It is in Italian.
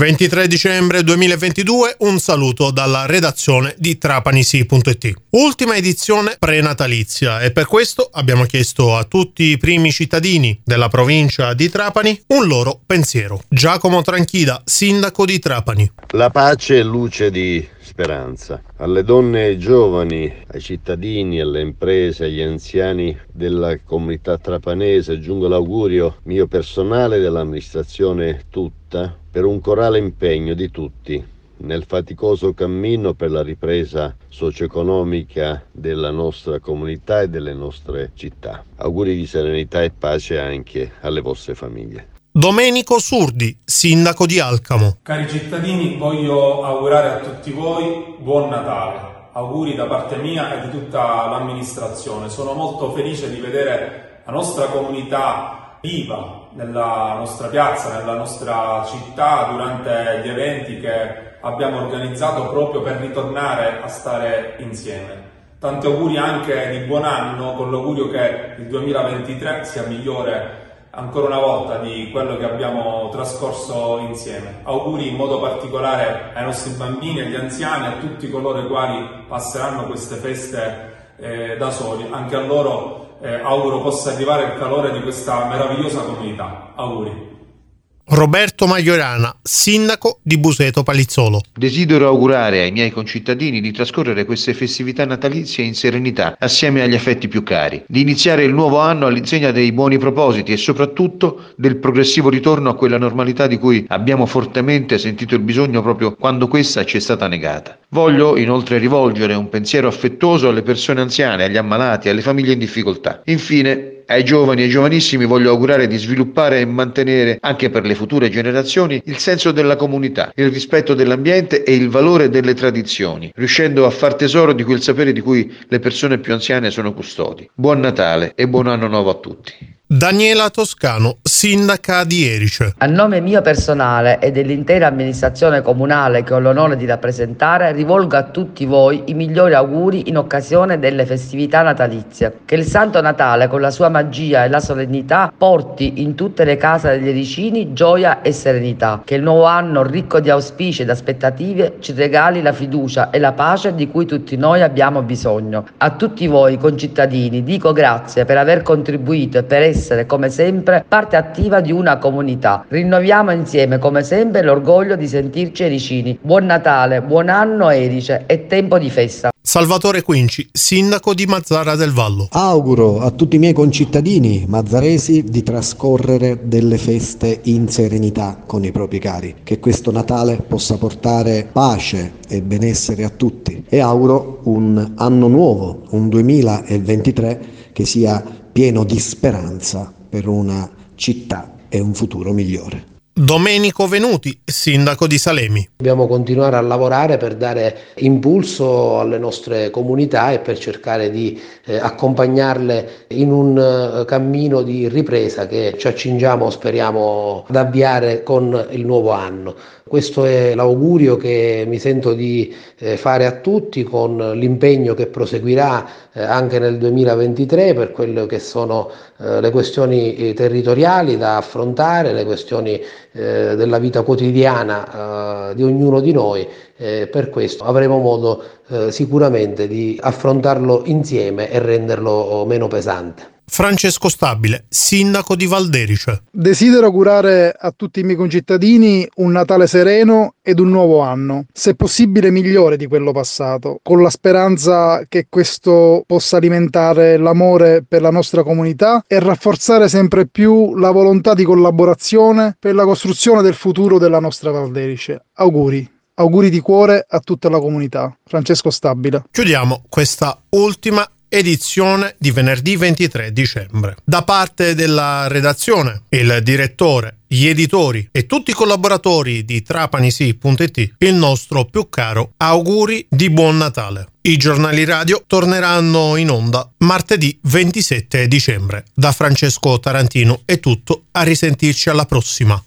23 dicembre 2022, un saluto dalla redazione di trapanisi.it. Ultima edizione prenatalizia e per questo abbiamo chiesto a tutti i primi cittadini della provincia di Trapani un loro pensiero. Giacomo Tranchida, sindaco di Trapani. La pace è luce di speranza. Alle donne giovani, ai cittadini, alle imprese, agli anziani della comunità trapanese giungo l'augurio mio personale dell'amministrazione tutta per un corale impegno di tutti nel faticoso cammino per la ripresa socio-economica della nostra comunità e delle nostre città. Auguri di serenità e pace anche alle vostre famiglie. Domenico Surdi, sindaco di Alcamo. Cari cittadini, voglio augurare a tutti voi buon Natale. Auguri da parte mia e di tutta l'amministrazione. Sono molto felice di vedere la nostra comunità viva nella nostra piazza, nella nostra città durante gli eventi che abbiamo organizzato proprio per ritornare a stare insieme. Tanti auguri anche di buon anno con l'augurio che il 2023 sia migliore ancora una volta di quello che abbiamo trascorso insieme. Auguri in modo particolare ai nostri bambini, agli anziani, a tutti coloro i quali passeranno queste feste eh, da soli. Anche a loro eh, auguro possa arrivare il calore di questa meravigliosa comunità. Auguri. Roberto Magliorana, sindaco di Buseto Palizzolo. Desidero augurare ai miei concittadini di trascorrere queste festività natalizie in serenità, assieme agli affetti più cari, di iniziare il nuovo anno all'insegna dei buoni propositi e soprattutto del progressivo ritorno a quella normalità di cui abbiamo fortemente sentito il bisogno proprio quando questa ci è stata negata. Voglio inoltre rivolgere un pensiero affettuoso alle persone anziane, agli ammalati, alle famiglie in difficoltà. Infine, ai giovani e giovanissimi voglio augurare di sviluppare e mantenere anche per le future generazioni il senso della comunità, il rispetto dell'ambiente e il valore delle tradizioni, riuscendo a far tesoro di quel sapere di cui le persone più anziane sono custodi. Buon Natale e buon anno nuovo a tutti. Daniela Toscano, sindaca di Erice. A nome mio personale e dell'intera amministrazione comunale che ho l'onore di rappresentare, rivolgo a tutti voi i migliori auguri in occasione delle festività natalizie. Che il Santo Natale, con la sua magia e la solennità, porti in tutte le case degli ericini gioia e serenità. Che il nuovo anno, ricco di auspici ed aspettative, ci regali la fiducia e la pace di cui tutti noi abbiamo bisogno. A tutti voi, concittadini, dico grazie per aver contribuito e per essere essere come sempre parte attiva di una comunità. Rinnoviamo insieme come sempre l'orgoglio di sentirci ericini. Buon Natale, buon anno Erice, è tempo di festa. Salvatore Quinci, sindaco di Mazzara del Vallo. Auguro a tutti i miei concittadini mazzaresi di trascorrere delle feste in serenità con i propri cari, che questo Natale possa portare pace e benessere a tutti e auguro un anno nuovo, un 2023 che sia pieno di speranza per una città e un futuro migliore. Domenico Venuti, sindaco di Salemi. Dobbiamo continuare a lavorare per dare impulso alle nostre comunità e per cercare di eh, accompagnarle in un uh, cammino di ripresa che ci accingiamo, speriamo, ad avviare con il nuovo anno. Questo è l'augurio che mi sento di eh, fare a tutti con l'impegno che proseguirà eh, anche nel 2023 per quelle che sono eh, le questioni territoriali da affrontare, le questioni della vita quotidiana di ognuno di noi. per questo avremo modo sicuramente di affrontarlo insieme e renderlo meno pesante. Francesco Stabile, sindaco di Valderice. Desidero augurare a tutti i miei concittadini un Natale sereno ed un nuovo anno, se possibile migliore di quello passato, con la speranza che questo possa alimentare l'amore per la nostra comunità e rafforzare sempre più la volontà di collaborazione per la costruzione del futuro della nostra Valderice. Auguri. Auguri di cuore a tutta la comunità. Francesco Stabile. Chiudiamo questa ultima edizione di venerdì 23 dicembre. Da parte della redazione, il direttore, gli editori e tutti i collaboratori di trapanisi.it, il nostro più caro auguri di buon Natale. I giornali radio torneranno in onda martedì 27 dicembre. Da Francesco Tarantino è tutto, a risentirci alla prossima.